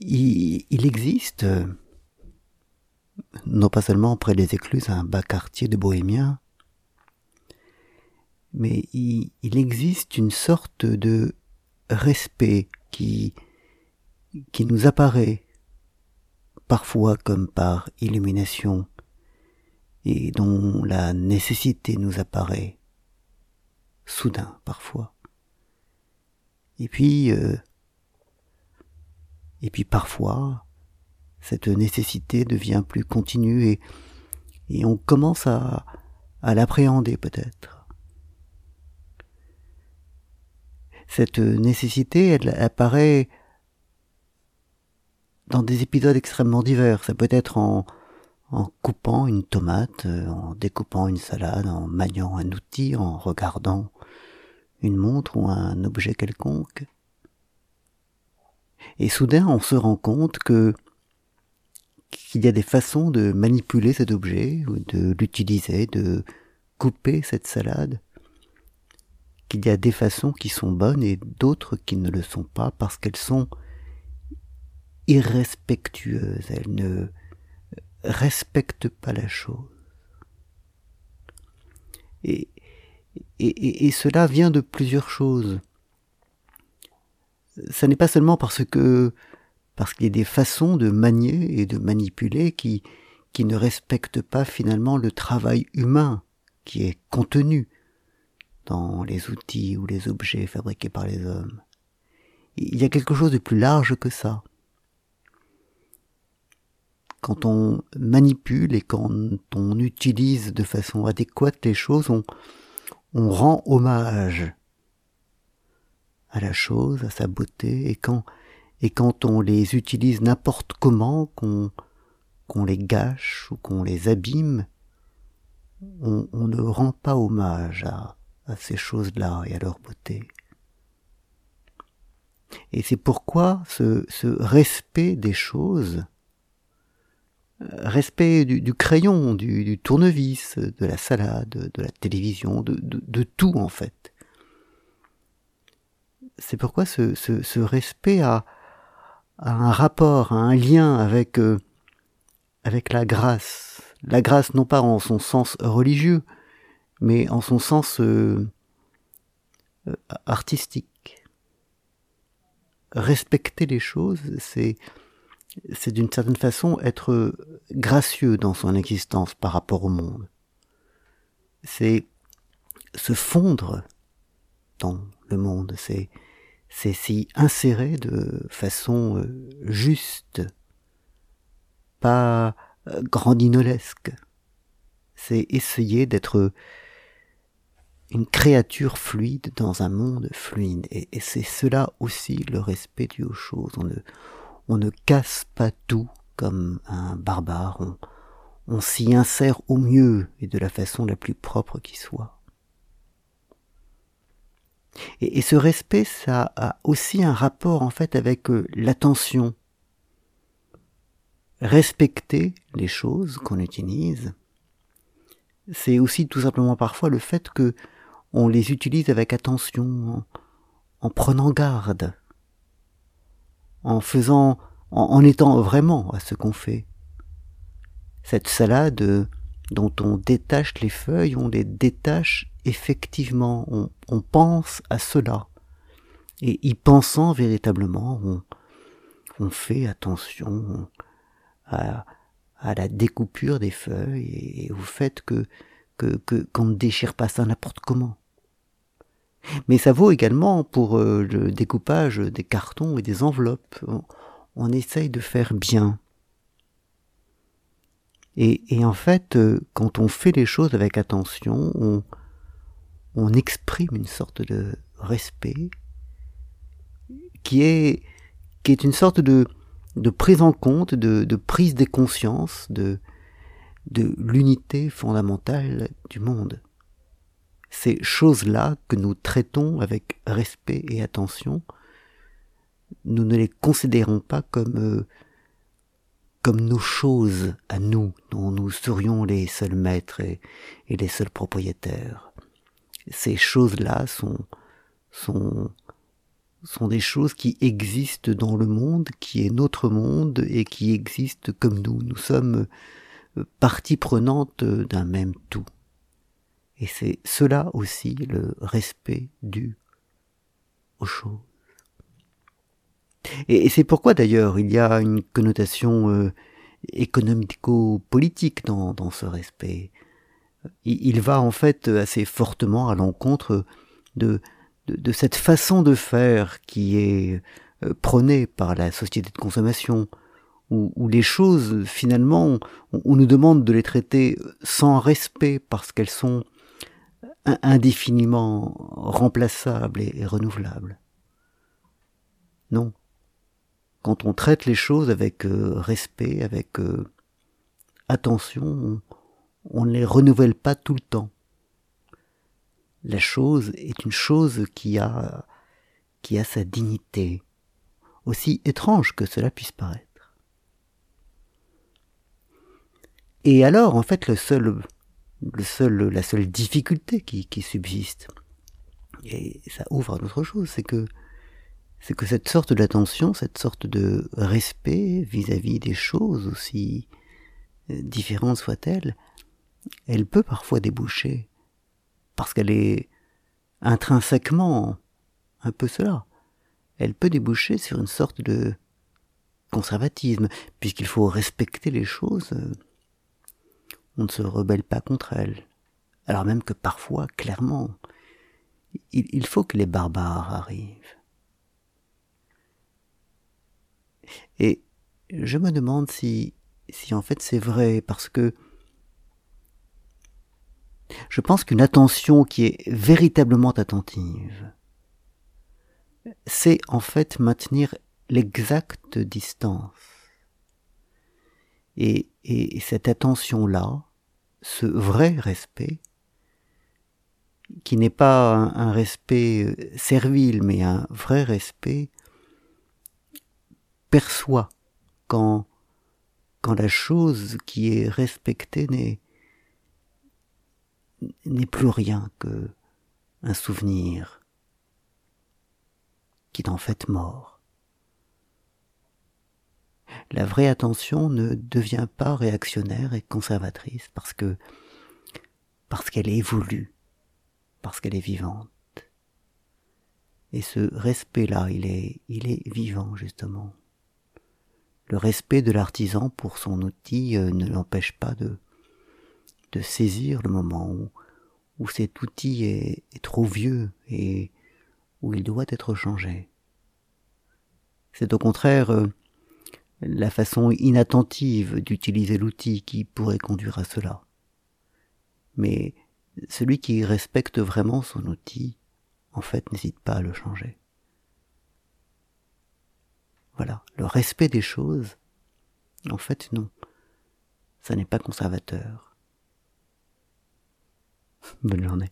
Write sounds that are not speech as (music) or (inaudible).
il, existe, non pas seulement près des écluses, un bas quartier de bohémiens, mais il, existe une sorte de respect qui, qui nous apparaît parfois comme par illumination et dont la nécessité nous apparaît soudain parfois. Et puis, euh, et puis parfois, cette nécessité devient plus continue et, on commence à, à l'appréhender peut-être. Cette nécessité, elle apparaît dans des épisodes extrêmement divers. Ça peut être en, en coupant une tomate, en découpant une salade, en maniant un outil, en regardant une montre ou un objet quelconque. Et soudain, on se rend compte que qu'il y a des façons de manipuler cet objet, de l'utiliser, de couper cette salade, qu'il y a des façons qui sont bonnes et d'autres qui ne le sont pas parce qu'elles sont irrespectueuses, elles ne respectent pas la chose. Et, et, et cela vient de plusieurs choses ça n'est pas seulement parce que parce qu'il y a des façons de manier et de manipuler qui qui ne respectent pas finalement le travail humain qui est contenu dans les outils ou les objets fabriqués par les hommes. Il y a quelque chose de plus large que ça. Quand on manipule et quand on utilise de façon adéquate les choses, on, on rend hommage à la chose, à sa beauté, et quand, et quand on les utilise n'importe comment, qu'on qu'on les gâche ou qu'on les abîme, on, ne rend pas hommage à, à ces choses-là et à leur beauté. Et c'est pourquoi ce, ce, respect des choses, respect du, crayon, du, tournevis, de la salade, de la télévision, de, de tout en fait, c'est pourquoi ce, respect a, un rapport, un lien avec, euh, avec la grâce. La grâce non pas en son sens religieux, mais en son sens euh, euh, artistique. Respecter les choses, c'est c'est d'une certaine façon être gracieux dans son existence par rapport au monde. C'est se fondre dans le monde, c'est c'est s'y insérer de façon euh, juste, pas euh, grandinolesque. C'est essayer d'être une créature fluide dans un monde fluide. Et, c'est cela aussi le respect dû aux choses. On ne, casse pas tout comme un barbare. On s'y insère au mieux et de la façon la plus propre qui soit. Et, ce respect, ça a aussi un rapport en fait avec euh, l'attention. Respecter les choses qu'on utilise, c'est aussi tout simplement parfois le fait que on les utilise avec attention, en, prenant garde, en faisant, en étant vraiment à ce qu'on fait. Cette salade dont on détache les feuilles, on les détache effectivement, on, pense à cela. Et y pensant véritablement, on, fait attention à, la découpure des feuilles et au fait que qu'on ne déchire pas ça n'importe comment. Mais ça vaut également pour euh, le découpage des cartons et des enveloppes. On, essaye de faire bien. Et, et, en fait, euh, quand on fait les choses avec attention, on, exprime une sorte de respect qui est, qui est une sorte de, de prise en compte, de, de prise des consciences de, de l'unité fondamentale du monde. Ces choses-là que nous traitons avec respect et attention, nous ne les considérons pas comme euh, comme nos choses à nous, dont nous serions les seuls maîtres et les seuls propriétaires ces choses-là sont, sont sont des choses qui existent dans le monde, qui est notre monde et qui existent comme nous. Nous sommes partie prenante d'un même tout. Et c'est cela aussi le respect dû aux choses. Et, c'est pourquoi d'ailleurs il y a une connotation euh, économico-politique dans, dans, ce respect. Il, va en fait assez fortement à l'encontre de, de, cette façon de faire qui est euh, prônée par la société de consommation, où, où les choses finalement, on, nous demande de les traiter sans respect parce qu'elles sont indéfiniment remplaçables et, renouvelables. Non? Quand on traite les choses avec euh, respect, avec euh, attention, on ne les renouvelle pas tout le temps la chose est une chose qui a, qui a sa dignité, aussi étrange que cela puisse paraître. Et alors, en fait, le seul, le seul, la seule difficulté qui, qui subsiste, et ça ouvre à d'autres chose, c'est que, c'est que cette sorte d'attention, cette sorte de respect vis-à-vis -vis des choses, aussi euh, différentes soient-elles, elle peut parfois déboucher parce qu'elle est intrinsèquement un peu cela. Elle peut déboucher sur une sorte de conservatisme, puisqu'il faut respecter les choses. On ne se rebelle pas contre elles. Alors même que parfois, clairement, il, faut que les barbares arrivent. Et je me demande si, si en fait c'est vrai, parce que je pense qu'une attention qui est véritablement attentive, c'est en fait maintenir l'exacte distance. Et, cette attention-là, ce vrai respect, qui n'est pas un, respect euh, servile, mais un vrai respect, perçoit quand, quand la chose qui est respectée n'est plus rien que un souvenir qui est en fait mort. La vraie attention ne devient pas réactionnaire et conservatrice parce que parce qu'elle évolue, parce qu'elle est vivante. Et ce respect-là, il est, il est vivant, justement. Le respect de l'artisan pour son outil euh, ne l'empêche pas de, saisir le moment où, où cet outil est, trop vieux et où il doit être changé. C'est au contraire euh, la façon inattentive d'utiliser l'outil qui pourrait conduire à cela. Mais celui qui respecte vraiment son outil, en fait, n'hésite pas à le changer. Voilà, le respect des choses, en fait, non, ça n'est pas conservateur. (laughs) Bonne journée.